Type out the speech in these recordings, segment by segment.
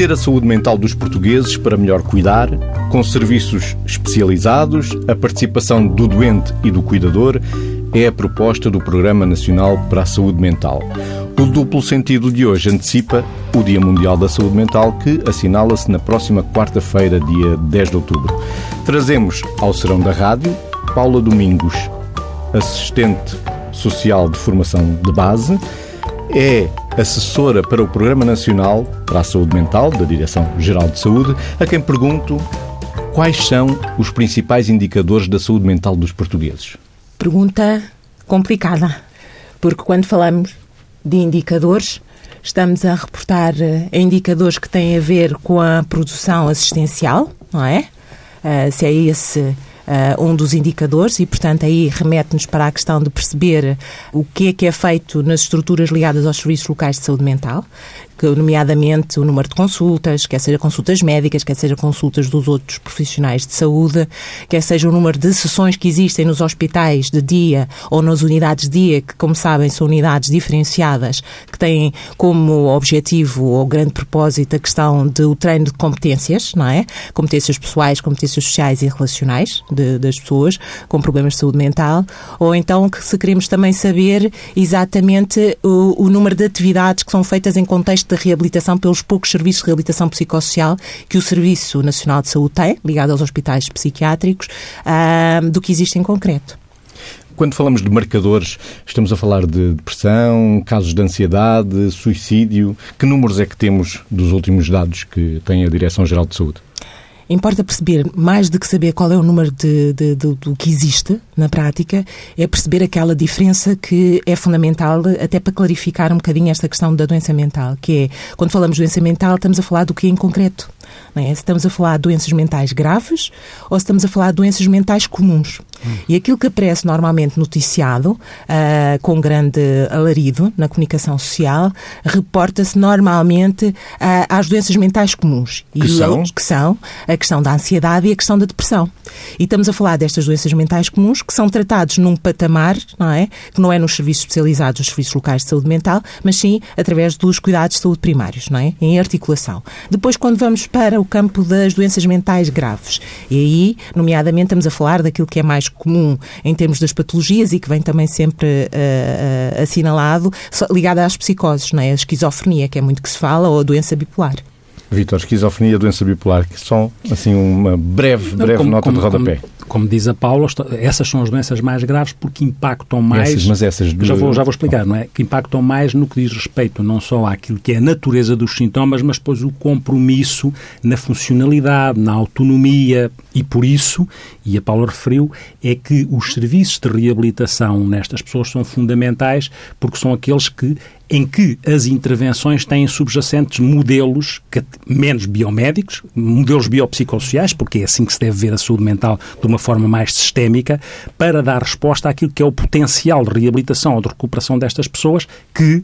Conhecer a saúde mental dos portugueses para melhor cuidar, com serviços especializados, a participação do doente e do cuidador, é a proposta do Programa Nacional para a Saúde Mental. O duplo sentido de hoje antecipa o Dia Mundial da Saúde Mental, que assinala-se na próxima quarta-feira, dia 10 de outubro. Trazemos ao Serão da Rádio Paula Domingos, assistente social de formação de base, é assessora para o Programa Nacional para a Saúde Mental da Direção-Geral de Saúde, a quem pergunto quais são os principais indicadores da saúde mental dos portugueses. Pergunta complicada, porque quando falamos de indicadores, estamos a reportar eh, indicadores que têm a ver com a produção assistencial, não é? Uh, se é esse uh, um dos indicadores e, portanto, aí remete-nos para a questão de perceber o que é que é feito nas estruturas ligadas aos serviços locais de saúde mental, que, nomeadamente o número de consultas, quer seja consultas médicas, quer seja consultas dos outros profissionais de saúde, quer seja o número de sessões que existem nos hospitais de dia ou nas unidades de dia, que, como sabem, são unidades diferenciadas, que têm como objetivo ou grande propósito a questão do treino de competências, não é? Competências pessoais, competências sociais e relacionais de, das pessoas com problemas de saúde mental, ou então que se queremos também saber exatamente o, o número de atividades que são feitas em contexto de reabilitação pelos poucos serviços de reabilitação psicossocial que o Serviço Nacional de Saúde tem, ligado aos hospitais psiquiátricos, uh, do que existe em concreto. Quando falamos de marcadores, estamos a falar de depressão, casos de ansiedade, suicídio. Que números é que temos dos últimos dados que tem a Direção-Geral de Saúde? Importa perceber, mais do que saber qual é o número de, de, de, do que existe na prática, é perceber aquela diferença que é fundamental até para clarificar um bocadinho esta questão da doença mental, que é, quando falamos doença mental, estamos a falar do que em concreto. Não é? Se estamos a falar de doenças mentais graves ou se estamos a falar de doenças mentais comuns. Hum. E aquilo que aparece normalmente noticiado, uh, com grande alarido na comunicação social, reporta-se normalmente uh, às doenças mentais comuns. Que, e são? que são a questão da ansiedade e a questão da depressão. E estamos a falar destas doenças mentais comuns que são tratados num patamar, não é? Que não é nos serviços especializados, nos serviços locais de saúde mental, mas sim através dos cuidados de saúde primários, não é? Em articulação. Depois, quando vamos para o campo das doenças mentais graves, e aí, nomeadamente, estamos a falar daquilo que é mais comum em termos das patologias e que vem também sempre uh, uh, assinalado, ligado às psicoses, não é? A esquizofrenia, que é muito que se fala, ou a doença bipolar. Vitor, esquizofrenia, doença bipolar, que só assim uma breve, breve como, nota como, de rodapé. Como, como, diz a Paula, essas são as doenças mais graves porque impactam mais. Essas, mas essas já vou já vou explicar, não é? Que impactam mais no que diz respeito não só àquilo que é a natureza dos sintomas, mas depois o compromisso na funcionalidade, na autonomia e por isso, e a Paula referiu, é que os serviços de reabilitação nestas pessoas são fundamentais porque são aqueles que em que as intervenções têm subjacentes modelos que, menos biomédicos, modelos biopsicossociais, porque é assim que se deve ver a saúde mental de uma forma mais sistémica, para dar resposta àquilo que é o potencial de reabilitação ou de recuperação destas pessoas que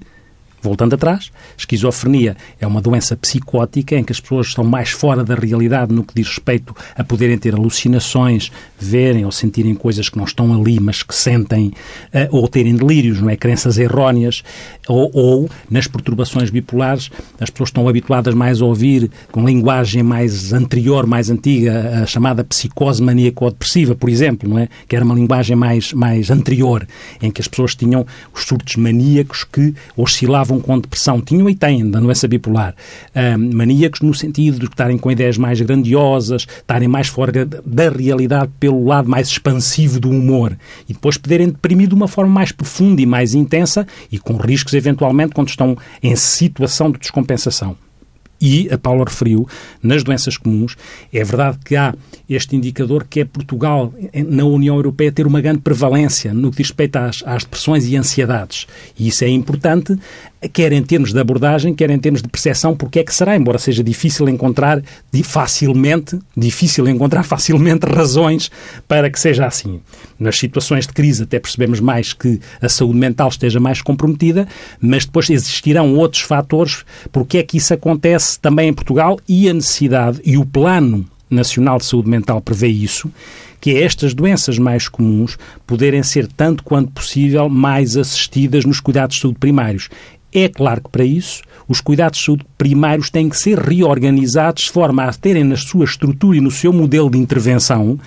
Voltando atrás, esquizofrenia é uma doença psicótica em que as pessoas estão mais fora da realidade no que diz respeito a poderem ter alucinações, verem ou sentirem coisas que não estão ali, mas que sentem, eh, ou terem delírios, não é? Crenças erróneas, ou, ou nas perturbações bipolares, as pessoas estão habituadas mais a ouvir com linguagem mais anterior, mais antiga, a chamada psicose maníaco-depressiva, por exemplo, não é? Que era uma linguagem mais, mais anterior, em que as pessoas tinham os surtos maníacos que oscilavam estavam com depressão, tinham e têm da doença bipolar, um, maníacos no sentido de estarem com ideias mais grandiosas, estarem mais fora da realidade pelo lado mais expansivo do humor e depois poderem deprimir de uma forma mais profunda e mais intensa e com riscos eventualmente quando estão em situação de descompensação. E a Paula referiu, nas doenças comuns, é verdade que há este indicador que é Portugal, na União Europeia, ter uma grande prevalência no que diz respeito às, às depressões e ansiedades. E isso é importante, quer em termos de abordagem, quer em termos de percepção, porque é que será, embora seja difícil encontrar facilmente, difícil encontrar facilmente razões para que seja assim. Nas situações de crise até percebemos mais que a saúde mental esteja mais comprometida, mas depois existirão outros fatores porque é que isso acontece também em Portugal e a necessidade e o plano nacional de saúde mental prevê isso, que é estas doenças mais comuns poderem ser tanto quanto possível mais assistidas nos cuidados de saúde primários É claro que para isso os cuidados de saúde primários têm que ser reorganizados de forma a terem na sua estrutura e no seu modelo de intervenção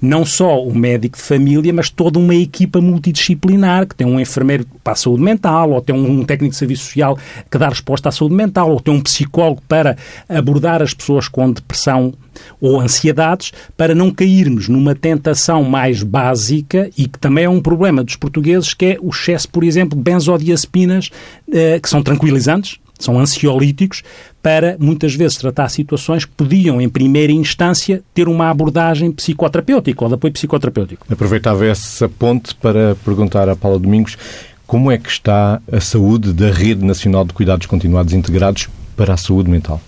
não só o médico de família, mas toda uma equipa multidisciplinar, que tem um enfermeiro para a saúde mental, ou tem um técnico de serviço social que dá resposta à saúde mental, ou tem um psicólogo para abordar as pessoas com depressão ou ansiedades, para não cairmos numa tentação mais básica e que também é um problema dos portugueses, que é o excesso, por exemplo, de benzodiazepinas, eh, que são tranquilizantes, são ansiolíticos, para muitas vezes tratar situações que podiam, em primeira instância, ter uma abordagem psicoterapêutica ou de apoio psicoterapêutico. Aproveitava essa ponte para perguntar à Paula Domingos como é que está a saúde da Rede Nacional de Cuidados Continuados Integrados para a saúde mental.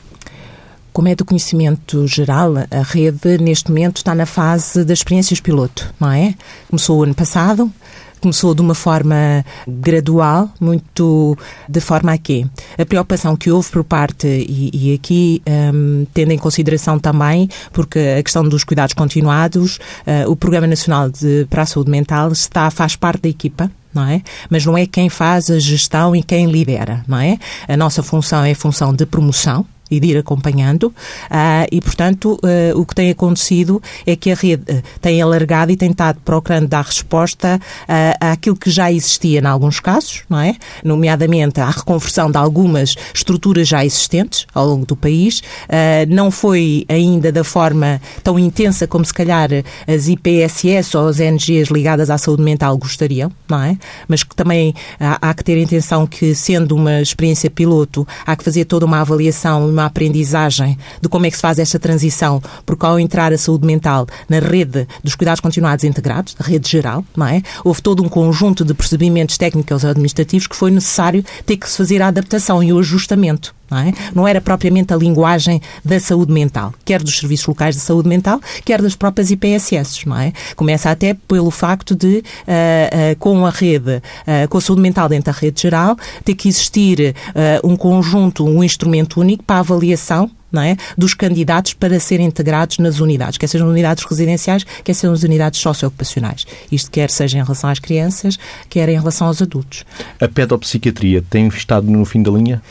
Como é do conhecimento geral, a rede neste momento está na fase das experiências piloto, não é? Começou o ano passado, começou de uma forma gradual, muito de forma a quê? A preocupação que houve por parte, e, e aqui um, tendo em consideração também, porque a questão dos cuidados continuados, uh, o Programa Nacional de, para a Saúde Mental está, faz parte da equipa, não é? Mas não é quem faz a gestão e quem lidera, não é? A nossa função é a função de promoção, e de ir acompanhando. Uh, e, portanto, uh, o que tem acontecido é que a rede uh, tem alargado e tem estado procurando dar resposta àquilo que já existia em alguns casos, não é? Nomeadamente à reconversão de algumas estruturas já existentes ao longo do país. não foi ainda da forma tão intensa como se calhar as IPSS ou as NGs ligadas à saúde mental gostariam, não é? Mas que também há, há que ter a intenção que, sendo uma experiência piloto, há que fazer toda uma avaliação uma aprendizagem de como é que se faz esta transição, porque ao entrar a saúde mental na rede dos cuidados continuados integrados, a rede geral, não é? Houve todo um conjunto de procedimentos técnicos ou administrativos que foi necessário ter que se fazer a adaptação e o ajustamento. Não, é? não, era propriamente a linguagem da saúde mental, quer dos serviços locais de saúde mental, quer das próprias IPSS, não é? Começa até pelo facto de, uh, uh, com a rede, uh, com a saúde mental dentro da rede geral, ter que existir um conjunto, um instrumento único para a avaliação não é? dos candidatos para serem integrados nas unidades, quer sejam unidades residenciais, quer sejam as unidades socioocupacionais. Isto quer seja em relação às crianças, quer em relação aos adultos. A pedopsiquiatria tem estado no fim da linha?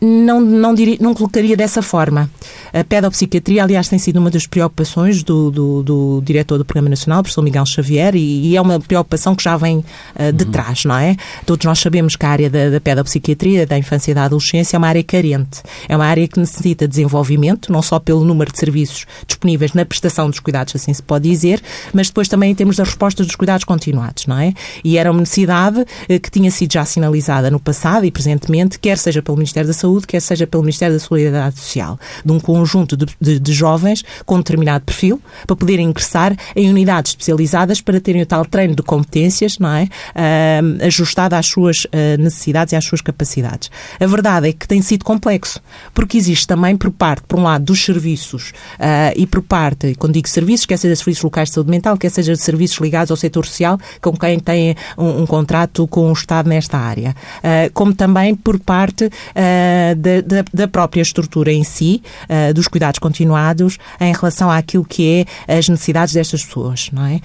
Não, não, diria, não colocaria dessa forma. A pedopsiquiatria, aliás, tem sido uma das preocupações do, do, do diretor do Programa Nacional, o professor Miguel Xavier, e, e, é uma preocupação que já vem uh, de uhum. trás, não é? Todos nós sabemos que a área da, da pedopsiquiatria, da infância e da adolescência, é uma área carente. É uma área que necessita desenvolver desenvolvimento, não só pelo número de serviços disponíveis na prestação dos cuidados, assim se pode dizer, mas depois também em termos das respostas dos cuidados continuados, não é? E era uma necessidade eh, que tinha sido já sinalizada no passado e presentemente, quer seja pelo Ministério da Saúde, quer seja pelo Ministério da Solidariedade Social, de um conjunto de, de, de jovens com determinado perfil, para poderem ingressar em unidades especializadas para terem o tal treino de competências, não é? Uh, ajustado às suas uh, necessidades e às suas capacidades. A verdade é que tem sido complexo, porque existe também por parte, por um lado, dos serviços uh, e por parte, quando digo serviços, quer seja serviços locais de saúde mental, quer seja de serviços ligados ao setor social, com quem tem um, um contrato com o Estado nesta área, uh, como também por parte uh, da, da, própria estrutura em si, dos cuidados continuados, em relação àquilo que é as necessidades destas pessoas, não é?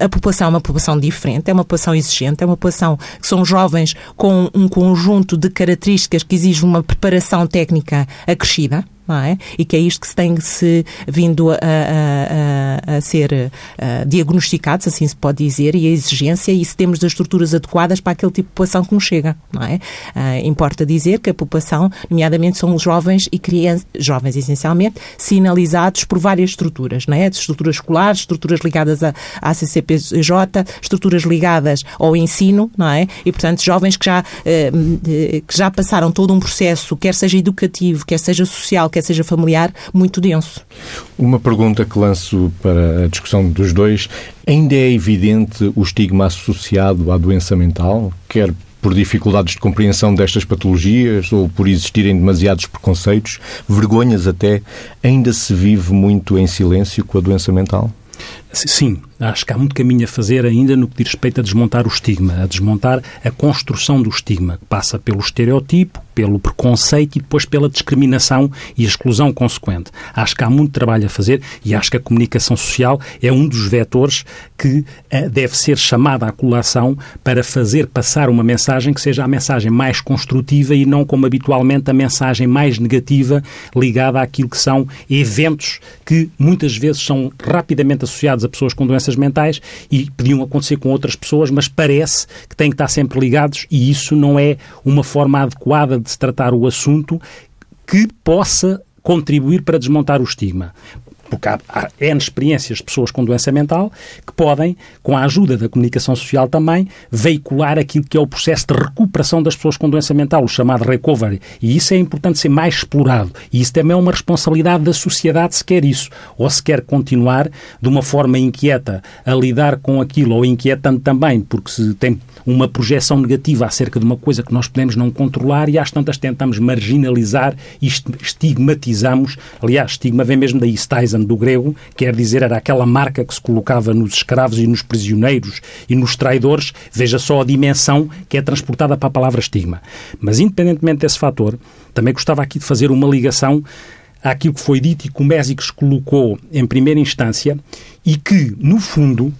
a população é uma população diferente, é uma população exigente, é uma população que são jovens com um conjunto de características que exigem uma preparação técnica acrescida, não é? E que é isto que se tem se vindo a, a, a, a ser uh, diagnosticado, assim se pode dizer, e a exigência, e se temos as estruturas adequadas para aquele tipo de população que nos chega, não é? Uh, importa dizer que a população, nomeadamente, são os jovens e crianças, jovens essencialmente, sinalizados por várias estruturas, não é? Estruturas escolares, estruturas ligadas à, à CCPJ, estruturas ligadas ao ensino, não é? E, portanto, jovens que já, uh, que já passaram todo um processo, quer seja educativo, quer seja social, quer seja familiar, muito denso. Uma pergunta que lanço para a discussão dos dois. Ainda é evidente o estigma associado à doença mental, quer por dificuldades de compreensão destas patologias ou por existirem demasiados preconceitos, vergonhas até, ainda se vive muito em silêncio com a doença mental? Sim, Acho que há muito caminho a fazer ainda no que diz respeito a desmontar o estigma, a desmontar a construção do estigma, que passa pelo estereotipo, pelo preconceito e depois pela discriminação e exclusão consequente. Acho que há muito trabalho a fazer e acho que a comunicação social é um dos vetores que uh, deve ser chamada à colação para fazer passar uma mensagem que seja a mensagem mais construtiva e não como habitualmente a mensagem mais negativa ligada àquilo que são eventos que muitas vezes são rapidamente associados a pessoas com doenças mentais e podiam acontecer com outras pessoas, mas parece que têm que estar sempre ligados e isso não é uma forma adequada de se tratar o assunto que possa contribuir para desmontar o estigma porque há, há N experiências de pessoas com doença mental que podem, com a ajuda da comunicação social também, veicular aquilo que é o processo de recuperação das pessoas com doença mental, o chamado recovery. E isso é importante ser mais explorado. E isso também é uma responsabilidade da sociedade se quer isso. Ou se quer continuar de uma forma inquieta a lidar com aquilo, ou inquietante também, porque se tem uma projeção negativa acerca de uma coisa que nós podemos não controlar e às tantas tentamos marginalizar e estigmatizamos. Aliás, estigma vem mesmo daí, Do grego, quer dizer, era aquela marca que se colocava nos escravos e nos prisioneiros e nos traidores. Veja só a dimensão que é transportada para a palavra estigma. Mas, independentemente desse fator, também gostava aqui de fazer uma ligação àquilo que foi dito e que o Mésicos colocou em primeira instância e que, no fundo,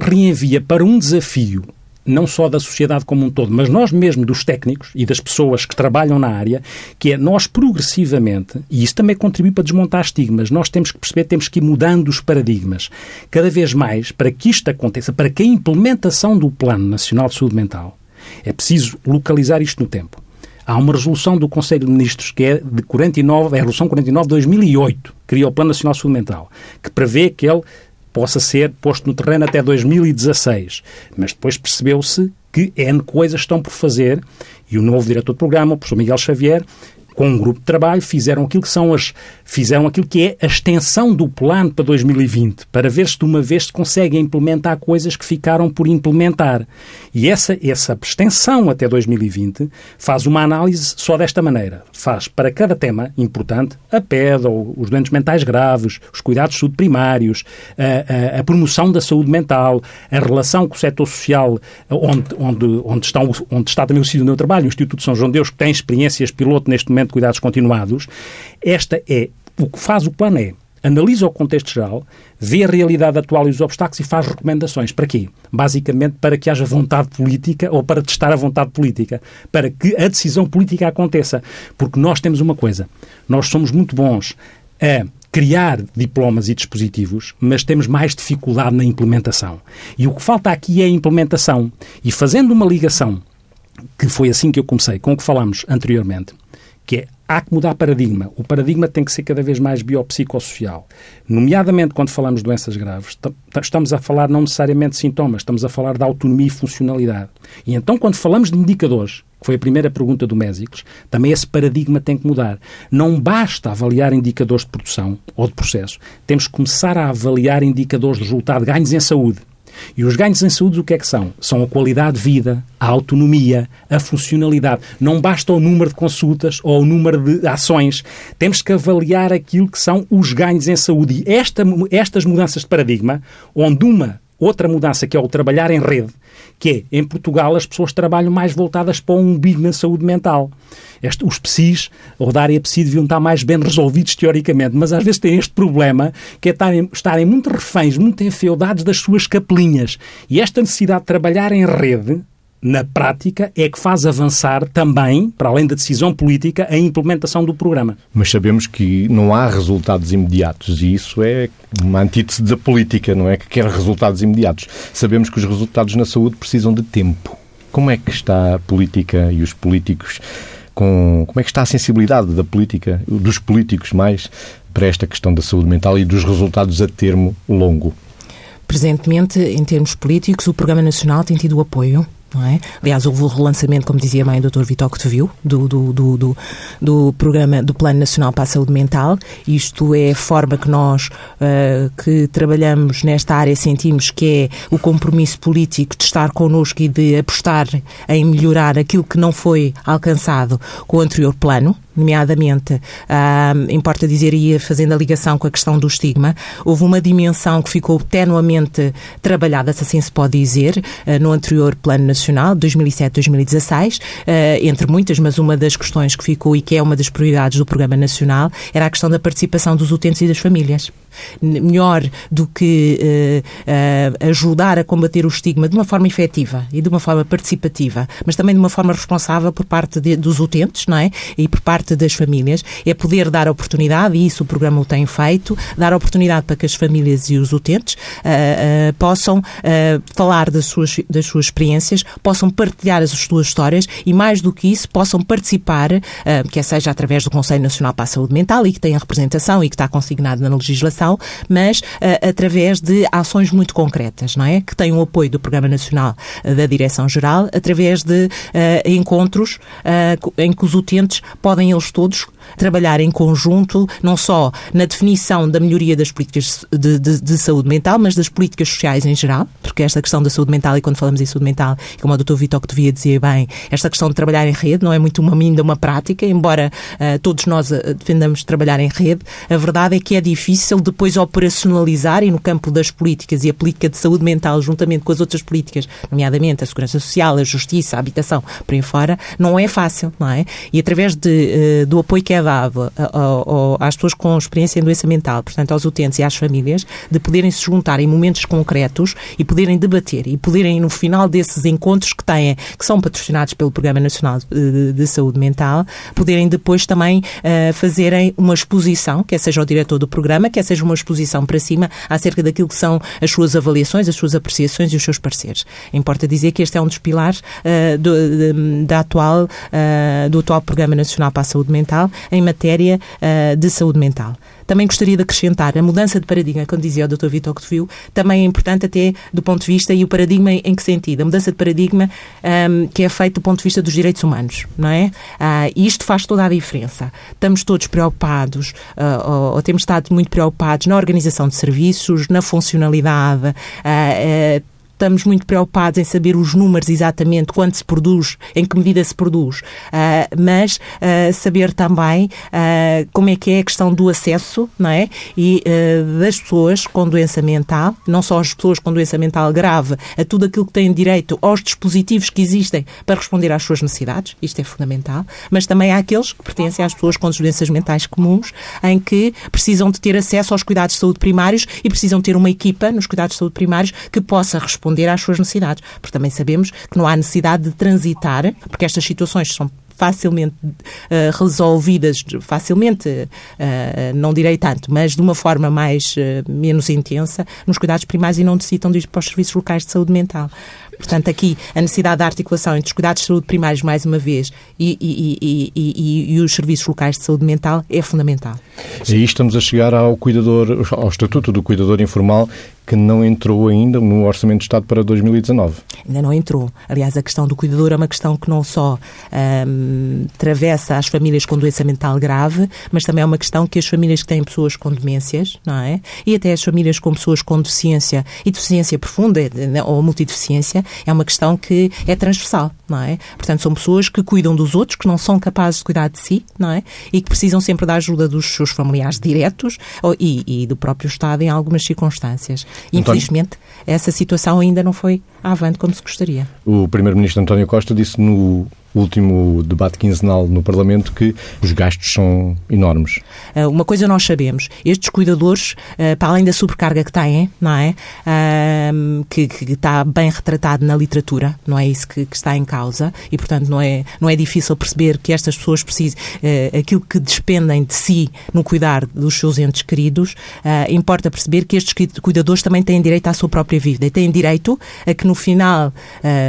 reenvia para um desafio não só da sociedade como um todo, mas nós mesmo, dos técnicos e das pessoas que trabalham na área, que é nós progressivamente, e isso também contribui para desmontar estigmas, nós temos que perceber, temos que ir mudando os paradigmas. Cada vez mais, para que isto aconteça, para que a implementação do Plano Nacional de Saúde Mental, é preciso localizar isto no tempo. Há uma resolução do Conselho de Ministros que é de 49, é a resolução 49 de 2008, que cria o Plano Nacional de Saúde Mental, que prevê que ele possa ser posto no terreno até 2016. Mas depois percebeu-se que N coisas estão por fazer e o novo diretor do programa, o professor Miguel Xavier, com um grupo de trabalho, fizeram aquilo que são as fizeram aquilo que é a extensão do plano para 2020, para ver se de uma vez se conseguem implementar coisas que ficaram por implementar. E essa essa extensão até 2020 faz uma análise só desta maneira. Faz para cada tema importante, a PED, ou os doentes mentais graves, os cuidados de saúde primários, a, a, a promoção da saúde mental, a relação com o setor social, onde, onde, onde, está, onde está também o Sítio do Meu Trabalho, o Instituto de São João Deus, que tem experiências piloto neste momento de cuidados continuados. Esta é, o que faz o plano é, analisa o contexto geral, vê a realidade atual e os obstáculos e faz recomendações. Para quê? Basicamente para que haja vontade política ou para testar a vontade política, para que a decisão política aconteça. Porque nós temos uma coisa, nós somos muito bons a criar diplomas e dispositivos, mas temos mais dificuldade na implementação. E o que falta aqui é a implementação. E fazendo uma ligação, que foi assim que eu comecei, com o que falámos anteriormente, que é há que mudar paradigma. O paradigma tem que ser cada vez mais biopsicossocial. Nomeadamente, quando falamos de doenças graves, estamos a falar não necessariamente de sintomas, estamos a falar de autonomia e funcionalidade. E então, quando falamos de indicadores, que foi a primeira pergunta do Mésicles, também esse paradigma tem que mudar. Não basta avaliar indicadores de produção ou de processo, temos que começar a avaliar indicadores de resultado, ganhos em saúde. E os ganhos em saúde o que é que são? São a qualidade de vida, a autonomia, a funcionalidade. Não basta o número de consultas ou o número de ações. Temos que avaliar aquilo que são os ganhos em saúde. E esta, estas mudanças de paradigma, onde uma outra mudança que é o trabalhar em rede, que é, em Portugal, as pessoas trabalham mais voltadas para um umbigo na saúde mental. Este, os PSIs, ou da área PSI, deviam estar mais bem resolvidos teoricamente, mas às vezes têm este problema, que é estarem, estarem muito reféns, muito enfeudados das suas capelinhas. E esta necessidade de trabalhar em rede, na prática, é que faz avançar também, para além da decisão política, a implementação do programa. Mas sabemos que não há resultados imediatos e isso é uma antítese da política, não é? Que quer resultados imediatos. Sabemos que os resultados na saúde precisam de tempo. Como é que está a política e os políticos com como é que está a sensibilidade da política, dos políticos mais, para esta questão da saúde mental e dos resultados a termo longo? Presentemente, em termos políticos, o Programa Nacional tem tido apoio é? Aliás, houve o relançamento, como dizia bem o Dr. Vitor Cotovil, do, do, do, do, do programa do Plano Nacional para a Saúde Mental. Isto é a forma que nós uh, que trabalhamos nesta área sentimos que é o compromisso político de estar connosco e de apostar em melhorar aquilo que não foi alcançado com o anterior plano nomeadamente, importa dizer, ia fazendo a ligação com a questão do estigma, houve uma dimensão que ficou tenuamente trabalhada, se assim se pode dizer, uh, no anterior Plano Nacional, 2007-2016, uh, entre muitas, mas uma das questões que ficou e que é uma das prioridades do Programa Nacional era a questão da participação dos utentes e das famílias melhor do que uh, uh, ajudar a combater o estigma de uma forma efetiva e de uma forma participativa, mas também de uma forma responsável por parte de, dos utentes, não é? E por parte das famílias, é poder dar oportunidade, e isso o programa o tem feito, dar oportunidade para que as famílias e os utentes uh, possam falar das suas, das suas experiências, possam partilhar as suas histórias e, mais do que isso, possam participar, quer seja através do Conselho Nacional para a Saúde Mental e que tem a representação e que está consignado na legislação mas uh, através de ações muito concretas, não é? Que têm o apoio do Programa Nacional uh, da Direção-Geral, através de uh, encontros em que os utentes podem eles todos trabalhar em conjunto, não só na definição da melhoria das políticas de, de, de, saúde mental, mas das políticas sociais em geral, porque esta questão da saúde mental, e quando falamos em saúde mental, como o Dr. Vitor que devia dizer bem, esta questão de trabalhar em rede não é muito uma, ainda uma prática, embora uh, todos nós uh, defendamos trabalhar em rede, a verdade é que é difícil depois operacionalizar e no campo das políticas e a política de saúde mental, juntamente com as outras políticas, nomeadamente a segurança social, a justiça, a habitação, por aí fora, não é fácil, não é? E através de, uh, do apoio que é dado às pessoas com experiência em doença mental, portanto aos utentes e às famílias, de poderem se juntar em momentos concretos e poderem debater e poderem no final desses encontros que têm, que são patrocinados pelo Programa Nacional de, de Saúde Mental, poderem depois também uh, fazerem uma exposição, quer seja o diretor do programa, quer seja uma exposição para cima acerca daquilo que são as suas avaliações, as suas apreciações e os seus pareceres. Importa dizer que este é um dos pilares uh, do, de, da atual, uh, do atual Programa Nacional para a Saúde Mental em matéria uh, de saúde mental. Também gostaria de acrescentar a mudança de paradigma, como dizia o Dr. Vitor Coutinho, também é importante até do ponto de vista, e o paradigma em que sentido? A mudança de paradigma um, que é feita do ponto de vista dos direitos humanos, não é? Uh, isto faz toda a diferença. Estamos todos preocupados, uh, ou, ou, temos estado muito preocupados na organização de serviços, na funcionalidade, uh, estamos muito preocupados em saber os números exatamente, quanto se produz, em que medida se produz, uh, mas uh, saber também uh, como é que é a questão do acesso, não é? E das pessoas com doença mental, não só as pessoas com doença mental grave, a tudo aquilo que têm direito aos dispositivos que existem para responder às suas necessidades, isto é fundamental, mas também há aqueles que pertencem às pessoas com doenças mentais comuns, em que precisam de ter acesso aos cuidados de saúde primários e precisam ter uma equipa nos cuidados de saúde primários que possa responder responder às suas necessidades. Porque também sabemos que não há necessidade de transitar, porque estas situações são facilmente uh, resolvidas, facilmente, uh, não direi tanto, mas de uma forma mais, uh, menos intensa, nos cuidados primários e não necessitam de ir para os serviços locais de saúde mental. Portanto, aqui a necessidade da articulação entre os cuidados de saúde primários, mais uma vez, e, e, e, e, os serviços locais de saúde mental é fundamental. E aí estamos a chegar ao cuidador, ao Estatuto do Cuidador Informal, que não entrou ainda no Orçamento de Estado para 2019. Ainda não entrou. Aliás, a questão do cuidador é uma questão que não só atravessa as famílias com doença mental grave, mas também é uma questão que as famílias que têm pessoas com demências, não é? E até as famílias com pessoas com deficiência e deficiência profunda né, ou multideficiência, é uma questão que é transversal, não é? Portanto, são pessoas que cuidam dos outros, que não são capazes de cuidar de si, não é? E que precisam sempre da ajuda dos seus familiares diretos e, e do próprio Estado em algumas circunstâncias. Infelizmente, essa situação ainda não foi avante como se gostaria. O Primeiro-Ministro António Costa disse no último debate quinzenal no Parlamento que os gastos são enormes. Ah, uma coisa nós sabemos, estes cuidadores, ah, para além da sobrecarga que têm, não é? Ah, que, que está bem retratado na literatura, não é isso que, que, está em causa e, portanto, não é, não é difícil perceber que estas pessoas precisam, aquilo que despendem de si no cuidar dos seus entes queridos, importa perceber que estes cuidadores também têm direito à sua própria vida e têm direito a que no final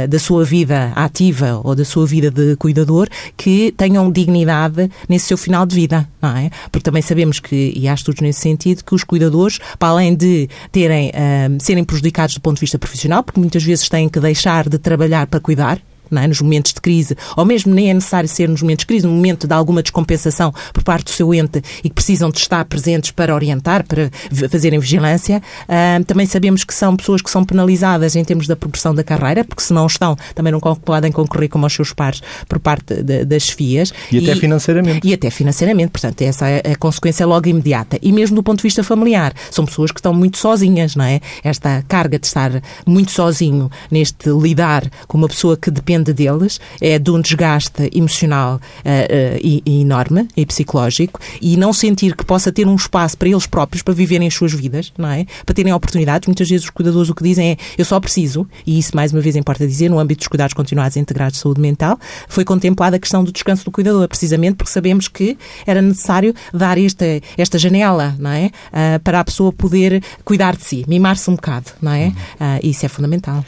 da sua vida ativa ou da sua vida de cuidador que tenham dignidade nesse seu final de vida, não é? Porque também sabemos que, e há estudos nesse sentido, que os cuidadores, para além de terem, uh, serem prejudicados do ponto de vista profissional, porque muitas vezes têm que deixar de trabalhar para cuidar, é? nos momentos de crise, ou mesmo nem é necessário ser nos momentos de crise, no momento de alguma descompensação por parte do seu ente e que precisam de estar presentes para orientar, para fazerem vigilância. Uh, também sabemos que são pessoas que são penalizadas em termos da progressão da carreira, porque se não estão, também não podem concorrer como os seus pares por parte de, das FIAs. E, e até financeiramente. E até financeiramente, portanto, essa é a consequência logo imediata. E mesmo do ponto de vista familiar, são pessoas que estão muito sozinhas, não é? Esta carga de estar muito sozinho neste lidar com uma pessoa que depende deles é de um desgaste emocional uh, uh, e, e enorme e psicológico e não sentir que possa ter um espaço para eles próprios para viverem as suas vidas, não é? Para terem oportunidades. Muitas vezes os cuidadores o que dizem é eu só preciso, e isso mais uma vez importa dizer, no âmbito dos cuidados continuados integrados de saúde mental, foi contemplada a questão do descanso do cuidador, precisamente porque sabemos que era necessário dar esta, esta janela, não é? Uh, para a pessoa poder cuidar de si, mimar-se um bocado, não é? Uh, isso é fundamental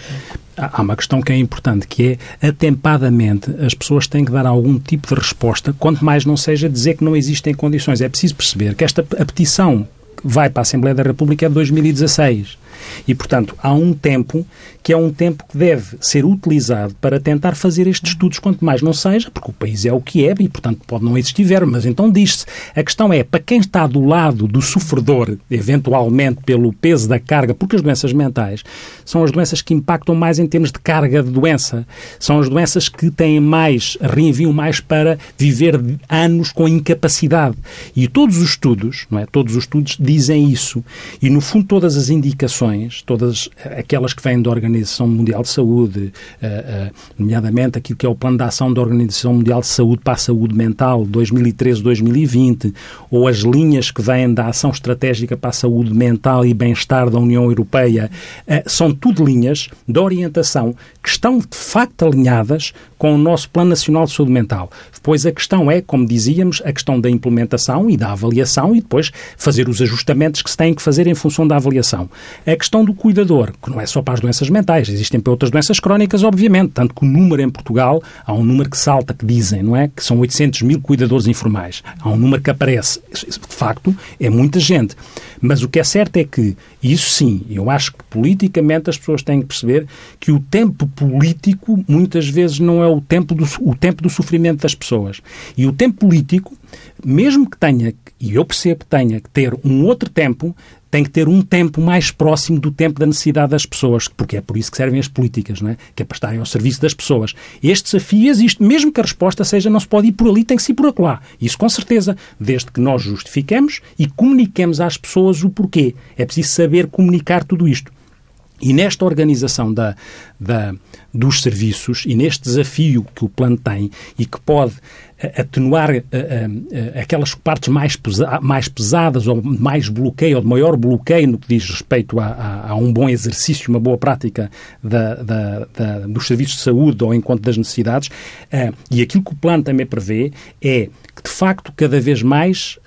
há uma questão que é importante, que é atempadamente as pessoas têm que dar algum tipo de resposta, quanto mais não seja dizer que não existem condições. É preciso perceber que esta a petição vai para a Assembleia da República é de 2016. E, portanto, há um tempo que é um tempo que deve ser utilizado para tentar fazer estes estudos, quanto mais não seja, porque o país é o que é e, portanto, pode não existir mas então diz-se. A questão é, para quem está do lado do sofredor, eventualmente pelo peso da carga, porque as doenças mentais são as doenças que impactam mais em termos de carga de doença, são as doenças que têm mais, reenviam mais para viver anos com incapacidade. E todos os estudos, não é? Todos os estudos dizem isso. E, no fundo, todas as indicações todas aquelas que vêm da Organização Mundial de Saúde, uh, uh, nomeadamente aquilo que é o Plano de Ação da Organização Mundial de Saúde para a Saúde Mental 2013-2020, ou as linhas que vêm da Ação Estratégica para a Saúde Mental e Bem-Estar da União Europeia, uh, são tudo linhas de orientação que estão de facto alinhadas com o nosso Plano Nacional de Saúde Mental. Depois a questão é, como dizíamos, a questão da implementação e da avaliação e depois fazer os ajustamentos que se têm que fazer em função da avaliação. A questão do cuidador, que não é só para as doenças mentais, existem para outras doenças crónicas, obviamente, tanto que o número em Portugal, há um número que salta, que dizem, não é? Que são 800 mil cuidadores informais. Há um número que aparece. De facto, é muita gente. Mas o que é certo é que, isso sim, eu acho que politicamente as pessoas têm que perceber que o tempo político muitas vezes não é o tempo do, o tempo do sofrimento das pessoas. E o tempo político, mesmo que tenha, e eu percebo tenha que ter um outro tempo, tem que ter um tempo mais próximo do tempo da necessidade das pessoas, porque é por isso que servem as políticas, não é? que é para estarem ao serviço das pessoas. Este desafio existe, mesmo que a resposta seja não se pode ir por ali, tem que se ir por acolá. Isso com certeza, desde que nós justifiquemos e comuniquemos às pessoas o porquê. É preciso saber comunicar tudo isto. E nesta organização da, da, dos serviços e neste desafio que o plano tem e que pode atenuar uh, uh, aquelas partes mais, pesa mais pesadas ou mais bloqueio, ou de maior bloqueio no que diz respeito a, a, a um bom exercício, uma boa prática da, da, da, dos serviços de saúde ao encontro das necessidades. E aquilo que o plano também prevê é que, de facto, cada vez mais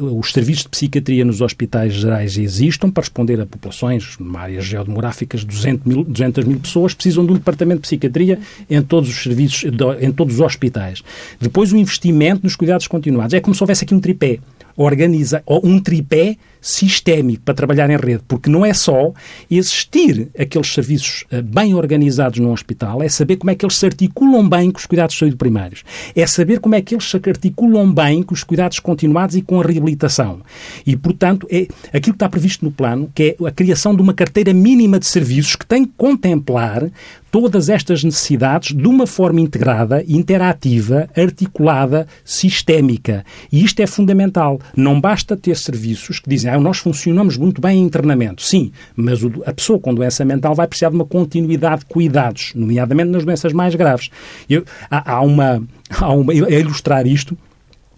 os serviços de psiquiatria nos hospitais gerais existam para responder a populações, numa áreas geodemográficas, 200 mil, 200 mil pessoas precisam de um departamento de psiquiatria em todos os serviços, em todos os hospitais. Depois o investimento nos cuidados continuados. É como se houvesse aqui um tripé. Organiza, um tripé sistémico para trabalhar em rede, porque não é só existir aqueles serviços eh, bem organizados no hospital, é saber como é que eles se articulam bem com os cuidados de saúde primários, é saber como é que eles se articulam bem com os cuidados continuados e com a reabilitação. E, portanto, é aquilo que está previsto no plano, que é a criação de uma carteira mínima de serviços que tem que contemplar todas estas necessidades de uma forma integrada, interativa, articulada, sistémica. E isto é fundamental. Não basta ter serviços que dizem nós funcionamos muito bem em internamento. Sim, mas a pessoa com doença mental vai precisar de uma continuidade de cuidados, nomeadamente nas doenças mais graves. Eu, há, há, uma, há uma. A ilustrar isto,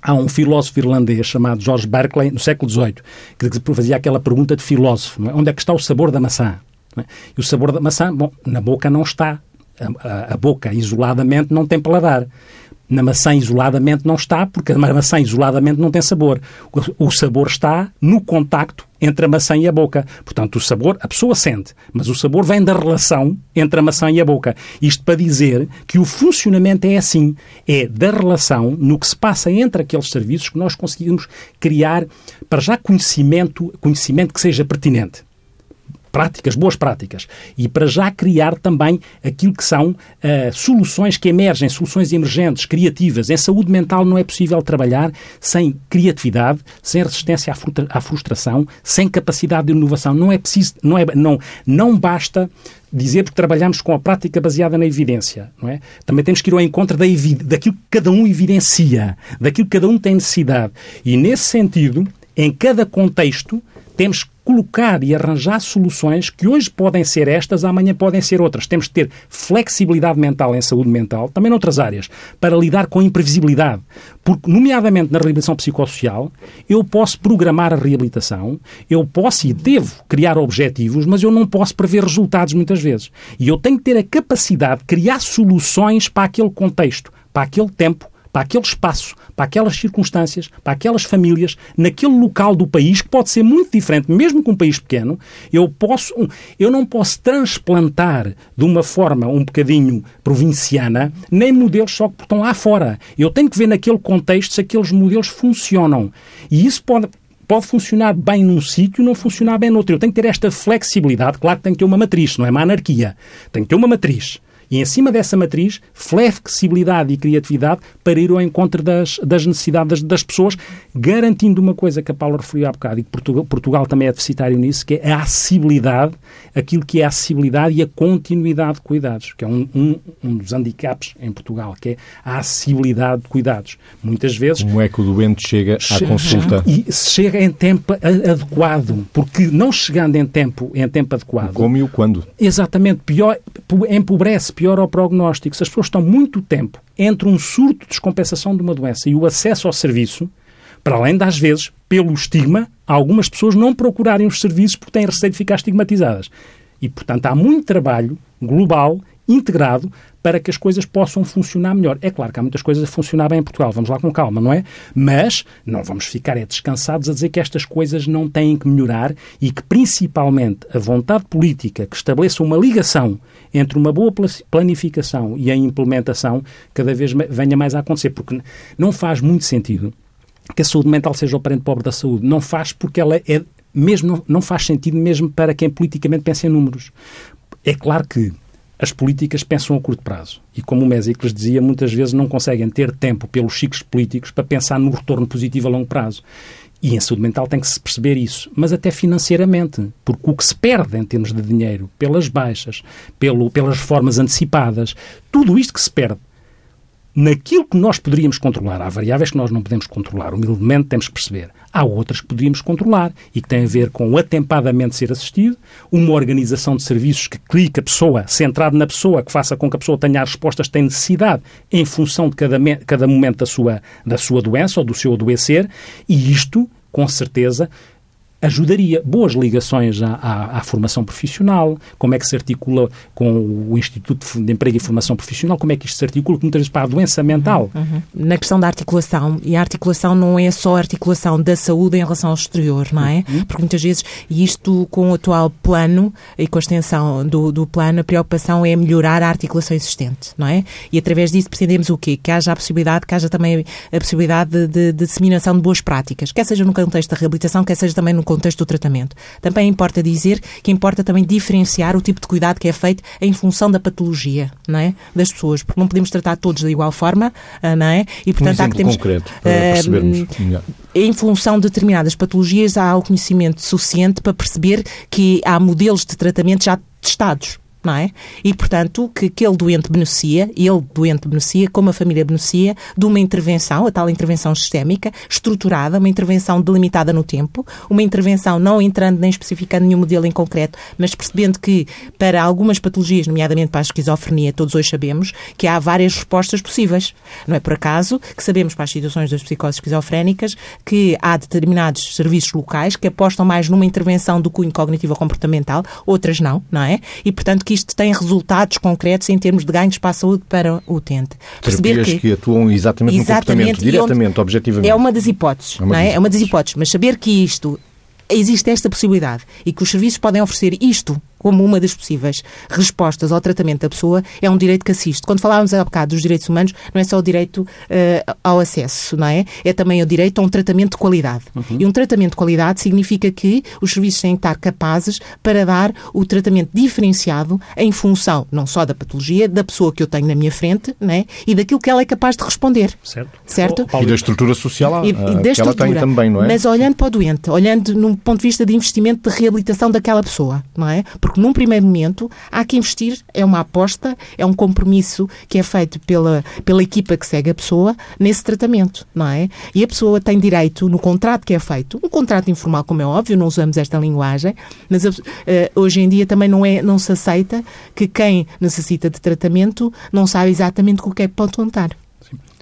Há um filósofo irlandês chamado George Berkeley, no século XVIII, que fazia aquela pergunta de filósofo: é? onde é que está o sabor da maçã? É? E o sabor da maçã, bom, na boca não está. A, a, a boca isoladamente não tem paladar. Na maçã isoladamente não está, porque a maçã isoladamente não tem sabor. O, sabor está no contacto entre a maçã e a boca. Portanto, o sabor, a pessoa sente, mas o sabor vem da relação entre a maçã e a boca. Isto para dizer que o funcionamento é assim. É da relação, no que se passa entre aqueles serviços, que nós conseguimos criar, para já, conhecimento, conhecimento que seja pertinente práticas, boas práticas, e para já criar também aquilo que são uh, soluções que emergem, soluções emergentes, criativas. Em saúde mental não é possível trabalhar sem criatividade, sem resistência à frustração, sem capacidade de inovação. Não é preciso, não, é, não, não basta dizer que trabalhamos com a prática baseada na evidência, não é? Também temos que ir ao encontro da daquilo que cada um evidencia, daquilo que cada um tem necessidade. E nesse sentido, em cada contexto, temos que colocar e arranjar soluções que hoje podem ser estas, amanhã podem ser outras. Temos que ter flexibilidade mental em saúde mental, também noutras áreas, para lidar com a imprevisibilidade. Porque, nomeadamente na reabilitação psicossocial, eu posso programar a reabilitação, eu posso e devo criar objetivos, mas eu não posso prever resultados muitas vezes. E eu tenho que ter a capacidade de criar soluções para aquele contexto, para aquele tempo, para aquele espaço, para aquelas circunstâncias, para aquelas famílias, naquele local do país que pode ser muito diferente, mesmo com um país pequeno, eu posso, eu não posso transplantar de uma forma um bocadinho provinciana nem modelos só que estão lá fora. Eu tenho que ver naquele contexto se aqueles modelos funcionam. E isso pode, pode funcionar bem num sítio, não funcionar bem noutro. Eu tenho que ter esta flexibilidade. Claro que tem que ter uma matriz, não é uma anarquia. Tem que ter uma matriz. E em cima dessa matriz, flexibilidade e criatividade para ir ao encontro das, das necessidades das, das, pessoas, garantindo uma coisa que a Paula referiu há bocado e que Portugal, Portugal também é deficitário nisso, que é a acessibilidade, aquilo que é a acessibilidade e a continuidade de cuidados, que é um, um, um dos handicaps em Portugal, que é a acessibilidade de cuidados. Muitas vezes... Como é que o doente chega à consulta? E chega em tempo adequado, porque não chegando em tempo, em tempo adequado... como e o quando. Exatamente. Pior, empobrece piora o prognóstico. Se as pessoas estão muito tempo entre um surto de descompensação de uma doença e o acesso ao serviço, para além das vezes, pelo estigma, algumas pessoas não procurarem os serviços porque têm receio de ficar estigmatizadas. E, portanto, há muito trabalho global integrado para que as coisas possam funcionar melhor. É claro que há muitas coisas a funcionar bem em Portugal, vamos lá com calma, não é? Mas não vamos ficar é, descansados a dizer que estas coisas não têm que melhorar e que, principalmente, a vontade política que estabeleça uma ligação entre uma boa planificação e a implementação cada vez venha mais a acontecer, porque não faz muito sentido que a saúde mental seja o parente pobre da saúde. Não faz porque ela é mesmo não faz sentido mesmo para quem politicamente pensa em números. É claro que as políticas pensam a curto prazo. E como o Mésicles dizia, muitas vezes não conseguem ter tempo pelos ciclos políticos para pensar no retorno positivo a longo prazo. E em saúde mental tem que se perceber isso, mas até financeiramente, porque o que se perde em termos de dinheiro, pelas baixas, pelo, pelas reformas antecipadas, tudo isto que se perde naquilo que nós poderíamos controlar. Há variáveis que nós não podemos controlar, humildemente temos que perceber. Há outras que poderíamos controlar e que têm a ver com o atempadamente ser assistido, uma organização de serviços que clique a pessoa, centrado na pessoa, que faça com que a pessoa tenha as respostas que tem necessidade em função de cada, cada momento da sua, da sua doença ou do seu adoecer, e isto, com certeza, ajudaria. Boas ligações à, à, à, formação profissional, como é que se articula com o Instituto de Emprego e Formação Profissional, como é que isto se articula muitas vezes para a doença mental. Uhum, uhum. Na questão da articulação, e a articulação não é só a articulação da saúde em relação ao exterior, não é? Uhum. Porque muitas vezes, e isto com o atual plano e com a extensão do, do plano, a preocupação é melhorar a articulação existente, não é? E através disso pretendemos o quê? Que haja a possibilidade, que haja também a possibilidade de, de, de disseminação de boas práticas, quer seja no contexto da reabilitação, quer seja também no contexto do tratamento. Também importa dizer que importa também diferenciar o tipo de cuidado que é feito em função da patologia não é? das pessoas, porque não podemos tratar todos da igual forma, ah, não é? E portanto um há que temos concreto para uh, percebermos melhor. Em função de determinadas patologias há o conhecimento suficiente para perceber que há modelos de tratamento já testados não é? E, portanto, que aquele doente beneficia, ele doente beneficia, como a família beneficia, de uma intervenção, a tal intervenção sistémica, estruturada, uma intervenção delimitada no tempo, uma intervenção não entrando nem especificando nenhum modelo em concreto, mas percebendo que para algumas patologias, nomeadamente para a esquizofrenia, todos hoje sabemos que há várias respostas possíveis. Não é por acaso que sabemos para as situações das psicoses esquizofrénicas que há determinados serviços locais que apostam mais numa intervenção do cunho cognitivo-comportamental, outras não, não é? E, portanto, que isto tem resultados concretos em termos de ganhos para a saúde para o utente. Perceber que, que atuam exatamente, exatamente no comportamento, diretamente, objetivamente. É uma das hipóteses, é uma, não é? é uma das hipóteses, mas saber que isto existe esta possibilidade e que os serviços podem oferecer isto como uma das possíveis respostas ao tratamento da pessoa, é um direito que assiste. Quando falávamos há bocado dos direitos humanos, não é só o direito uh, ao acesso, não é? É também o direito a um tratamento de qualidade. Uhum. E um tratamento de qualidade significa que os serviços têm que estar capazes para dar o tratamento diferenciado em função não só da patologia, da pessoa que eu tenho na minha frente, né? E daquilo que ela é capaz de responder. Certo. certo? E da estrutura social e, e da que ela tem também, não é? Mas olhando para o doente, olhando num ponto de vista de investimento de reabilitação daquela pessoa, não é? Porque num primeiro momento há que investir, é uma aposta, é um compromisso que é feito pela, pela equipa que segue a pessoa nesse tratamento, não é? E a pessoa tem direito, no contrato que é feito, um contrato informal, como é óbvio, não usamos esta linguagem, mas uh, hoje em dia também não, é, não se aceita que quem necessita de tratamento não sabe exatamente com o que é que pode contar.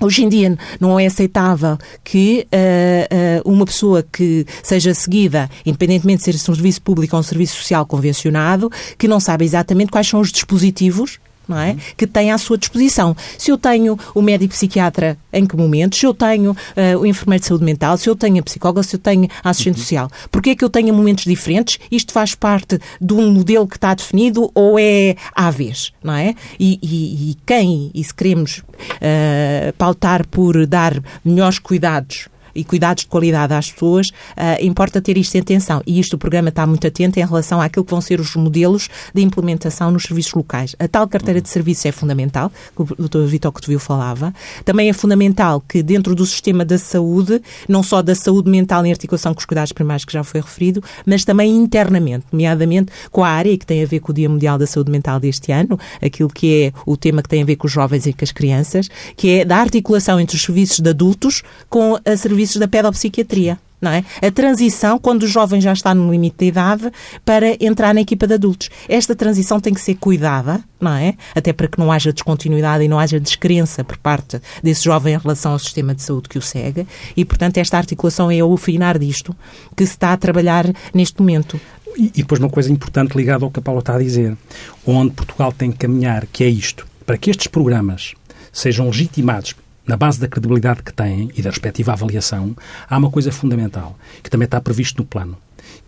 Hoje em dia não é aceitável que uh, uh, uma pessoa que seja seguida, independentemente de ser um serviço público ou um serviço social convencionado, que não sabe exatamente quais são os dispositivos não é? que tem à sua disposição. Se eu tenho o médico psiquiatra, em que momento? Se eu tenho uh, o enfermeiro de saúde mental, se eu tenho a psicóloga, se eu tenho a assistente uhum. social. Porquê é que eu tenho momentos diferentes? Isto faz parte de um modelo que está definido ou é à vez, não é? E, e, e quem, e se queremos uh, pautar por dar melhores cuidados e cuidados de qualidade às pessoas, uh, importa ter isto em atenção. E isto o programa está muito atento em relação àquilo que vão ser os modelos de implementação nos serviços locais. A tal carteira de serviços é fundamental, que o Dr. Vitor Cotovil falava. Também é fundamental que dentro do sistema da saúde, não só da saúde mental em articulação com os cuidados primários que já foi referido, mas também internamente, nomeadamente com a área que tem a ver com o Dia Mundial da Saúde Mental deste ano, aquilo que é o tema que tem a ver com os jovens e com as crianças, que é da articulação entre os serviços de adultos com a serviços da pedopsiquiatria. Não é? A transição, quando o jovem já está no limite de idade, para entrar na equipa de adultos. Esta transição tem que ser cuidada, não é? Até para que não haja descontinuidade e não haja descrença por parte desse jovem em relação ao sistema de saúde que o segue. E, portanto, esta articulação é o afinar disto que se está a trabalhar neste momento. E, e depois uma coisa importante ligada ao que a Paula está a dizer. Onde Portugal tem que caminhar, que é isto. Para que estes programas sejam legitimados na base da credibilidade que têm e da respectiva avaliação, há uma coisa fundamental, que também está previsto no plano,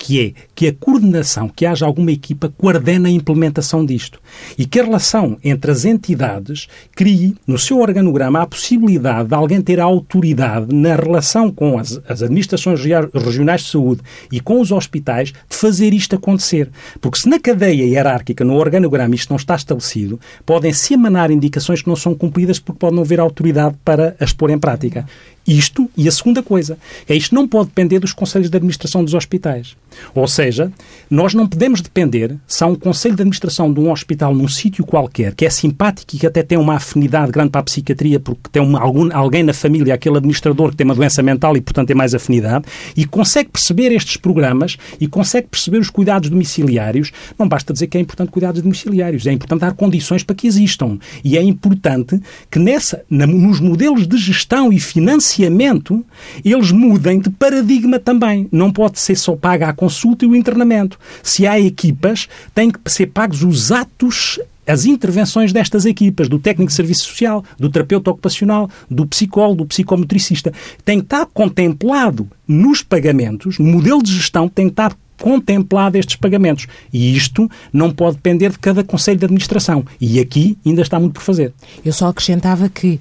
que é que a coordenação, que haja alguma equipa que coordene a implementação disto e que a relação entre as entidades crie no seu organograma a possibilidade de alguém ter a autoridade na relação com as, as administrações regionais de saúde e com os hospitais de fazer isto acontecer. Porque se na cadeia hierárquica, no organograma, isto não está estabelecido, podem-se emanar indicações que não são cumpridas porque pode não haver autoridade para as pôr em prática. Isto e a segunda coisa é isto não pode depender dos conselhos de administração dos hospitais. Ou seja, nós não podemos depender se há um conselho de administração de um hospital num sítio qualquer que é simpático e que até tem uma afinidade grande para a psiquiatria porque tem uma, algum, alguém na família, aquele administrador que tem uma doença mental e, portanto, tem mais afinidade e consegue perceber estes programas e consegue perceber os cuidados domiciliários. Não basta dizer que é importante cuidados domiciliários, é importante dar condições para que existam. E é importante que nessa, na, nos modelos de gestão e financiamento financiamento, eles mudem de paradigma também. Não pode ser só paga a consulta e o internamento. Se há equipas, têm que ser pagos os atos as intervenções destas equipas, do técnico de serviço social, do terapeuta ocupacional, do psicólogo, do psicomotricista, tem que estar contemplado nos pagamentos, no modelo de gestão tem que estar contemplado estes pagamentos. E isto não pode depender de cada Conselho de Administração. E aqui ainda está muito por fazer. Eu só acrescentava que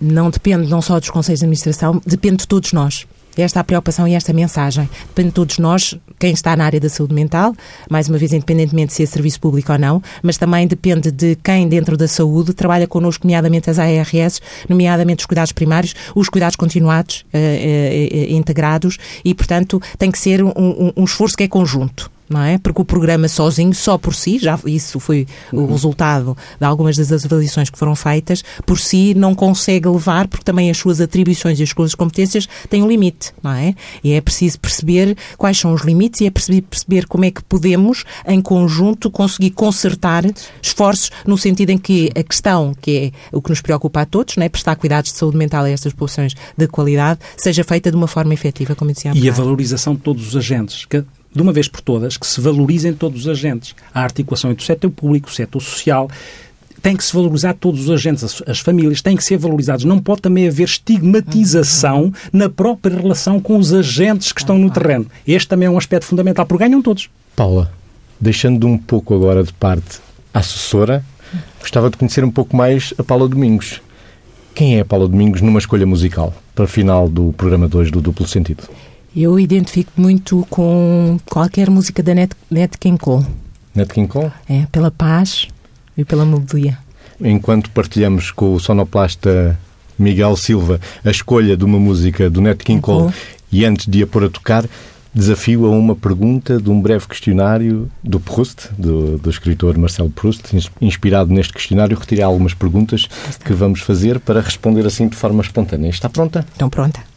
não depende não só dos conselhos de administração, depende de todos nós. Esta é a preocupação e esta mensagem. Depende de todos nós, quem está na área da saúde mental, mais uma vez, independentemente de ser serviço público ou não, mas também depende de quem dentro da saúde trabalha connosco, nomeadamente as ARS, nomeadamente os cuidados primários, os cuidados continuados, eh, eh, eh, integrados, e, portanto, tem que ser um, um, um esforço que é conjunto não é? Porque o programa sozinho, só por si, já isso foi o uhum. resultado de algumas das avaliações que foram feitas, por si não consegue levar, porque também as suas atribuições e as suas competências têm um limite, não é? E é preciso perceber quais são os limites e é preciso perceber como é que podemos, em conjunto, conseguir consertar esforços no sentido em que a questão, que é o que nos preocupa a todos, não é? prestar cuidados de saúde mental a estas populações de qualidade, seja feita de uma forma efetiva, como dizia E a valorização de todos os agentes, que de uma vez por todas, que se valorizem todos os agentes. A articulação entre o setor público, o setor social, tem que se valorizar todos os agentes, as, as, famílias têm que ser valorizados. Não pode também haver estigmatização na própria relação com os agentes que estão no terreno. Este também é um aspecto fundamental, porque ganham todos. Paula. Deixando um pouco agora de parte a assessora, gostava de conhecer um pouco mais a Paula Domingos. Quem é a Paula Domingos numa escolha musical para o final do programa 2 do Duplo Sentido? Eu identifico muito com qualquer música da Nat, Nat King Cole. Nat King Cole? É, pela paz e pela melodia. Enquanto partilhamos com o sonoplasta Miguel Silva a escolha de uma música do Nat King Cole e antes de a pôr a tocar, desafio a uma pergunta de um breve questionário do Proust, do, do escritor Marcel Proust. Inspirado neste questionário, retirei algumas perguntas que vamos fazer para responder assim de forma espontânea. Está pronta? Estão pronta.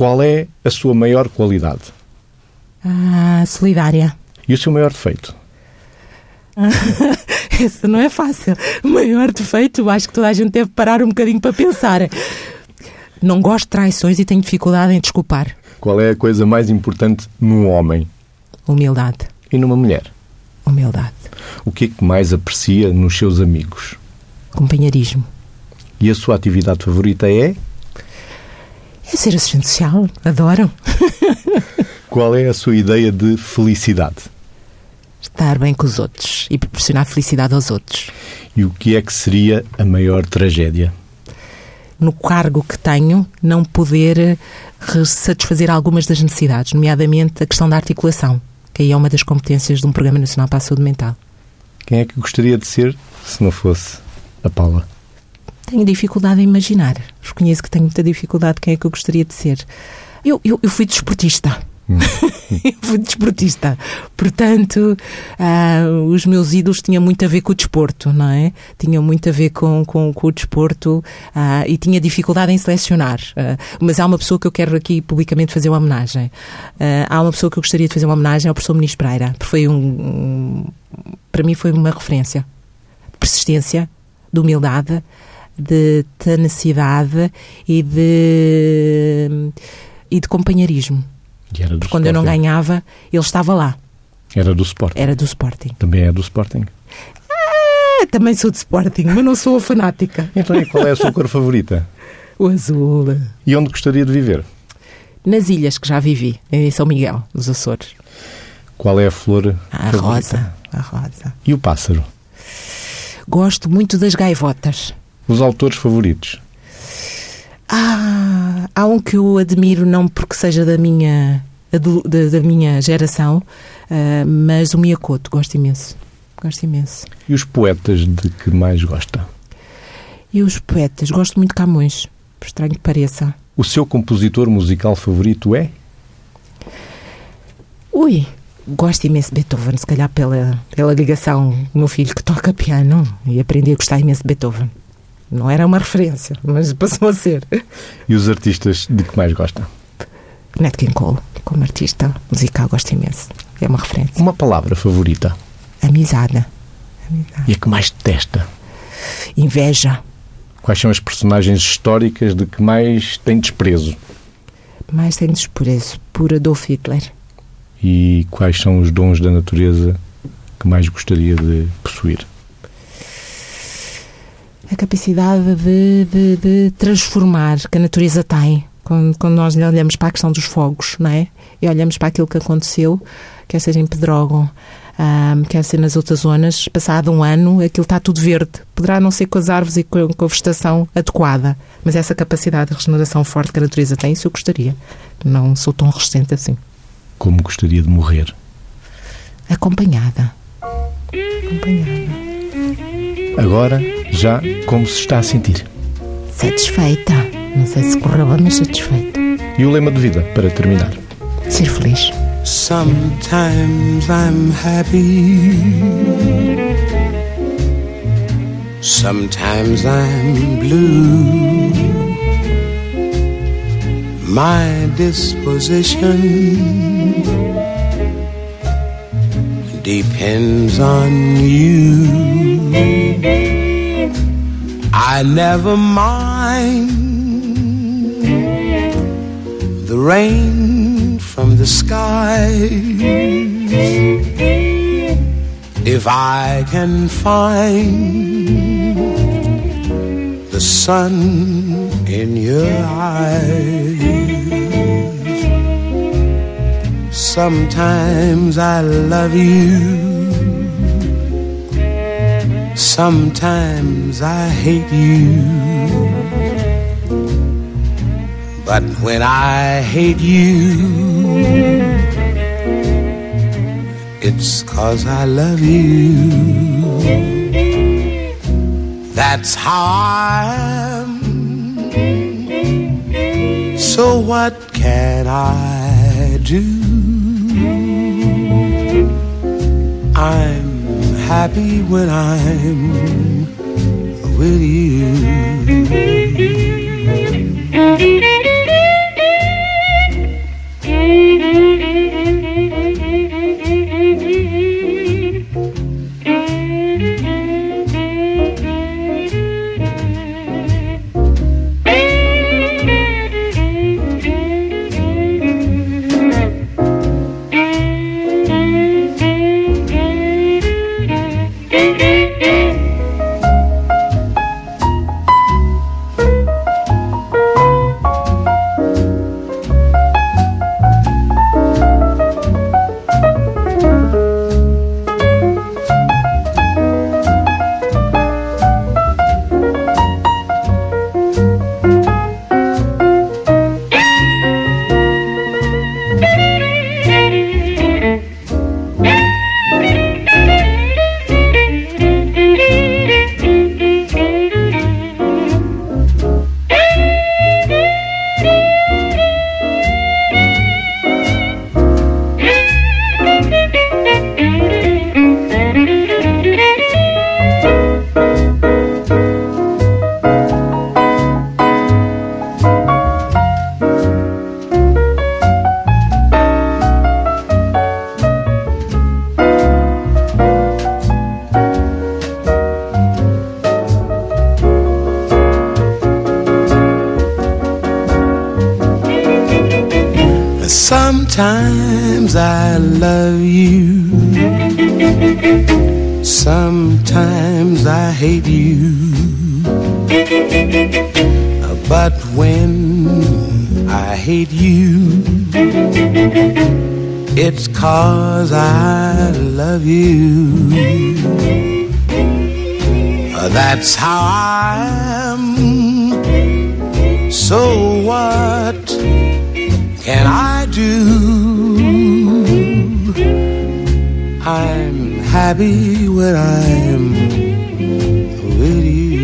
Qual é a sua maior qualidade? Ah, solidária. E o seu maior defeito? Essa não é fácil. O maior defeito, acho que toda a gente deve parar um bocadinho para pensar. Não gosto de traições e tenho dificuldade em desculpar. Qual é a coisa mais importante num homem? Humildade. E numa mulher? Humildade. O que é que mais aprecia nos seus amigos? Companheirismo. E a sua atividade favorita é? É ser assistente social. Adoro. Qual é a sua ideia de felicidade? Estar bem com os outros e proporcionar felicidade aos outros. E o que é que seria a maior tragédia? No cargo que tenho, não poder eh, satisfazer algumas das necessidades, nomeadamente a questão da articulação, que aí é uma das competências de um Programa Nacional para a Saúde Mental. Quem é que gostaria de ser se não fosse a Paula? Tenho dificuldade em imaginar. Reconheço que tenho muita dificuldade de quem é que eu gostaria de ser. Eu, eu, eu fui desportista. fui desportista. Portanto, uh, os meus ídolos tinham muito a ver com o desporto, não é? Tinham muito a ver com, com, com o desporto uh, e tinha dificuldade em selecionar. Uh, mas há uma pessoa que eu quero aqui publicamente fazer uma homenagem. há uma pessoa que eu gostaria de fazer uma homenagem ao professor Ministro Pereira, porque foi um, um para mim foi uma referência. De persistência, de humildade, de tenacidade e de, e de companheirismo. Porque quando eu não ganhava, ele estava lá. Era do Sporting. Era do Sporting. Também é do Sporting. Ah, também sou de Sporting, mas não sou a fanática. Então, e qual é a sua cor favorita? O azul. E onde gostaria de viver? Nas ilhas que já vivi, em São Miguel, nos Açores. Qual é a flor A favorita? rosa. A rosa. E o pássaro? Gosto muito das gaivotas. Os autores favoritos? Ah, há um que eu admiro não porque seja da minha da, da minha geração, uh, mas o Miyakoto, gosto imenso. Gosto imenso. E os poetas de que mais gosta? E os poetas, gosto muito de Camões, por estranho que pareça. O seu compositor musical favorito é? Ui, gosto imenso de Beethoven, se calhar pela, pela ligação do meu filho que toca piano e aprendi a gostar imenso de Beethoven. Não era uma referência, mas passou a ser. E os artistas de que mais gosta? Nat King Cole, como artista musical, gosto imenso. É uma referência. Uma palavra favorita? Amizade. Amizade. E a que mais detesta? Inveja. Quais são as personagens históricas de que mais tem desprezo? Mais tem desprezo por Adolf Hitler. E quais são os dons da natureza que mais gostaria de possuir? A capacidade de, de, de, transformar que a natureza tem. Quando, quando, nós olhamos para a questão dos fogos, não é? E olhamos para aquilo que aconteceu, quer seja em Pedrógão, um, quer ser nas outras zonas, passado um ano, aquilo está tudo verde. Poderá não ser com as árvores e com, com a vegetação adequada, mas essa capacidade de regeneração forte que a natureza tem, isso eu gostaria. Não sou tão resistente assim. Como gostaria de morrer? Acompanhada. Acompanhada. Agora, já como se está a sentir? Satisfeita. Não sei se correu bem, mas satisfeita. E o lema de vida, para terminar? Ser feliz. Sometimes I'm happy. Sometimes I'm blue. My disposition depends on you. I never mind the rain from the sky if I can find the sun in your eyes. Sometimes I love you Sometimes I hate you. But when I hate you, it's cause I love you. That's how I am. So what can I do? I'm happy when I'm with you. Sometimes I love you. Sometimes I hate you. But when I hate you, it's cause I love you. That's how I am. So what can I do. I'm happy when I'm with you.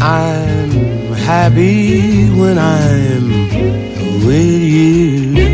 I'm happy when I'm with you.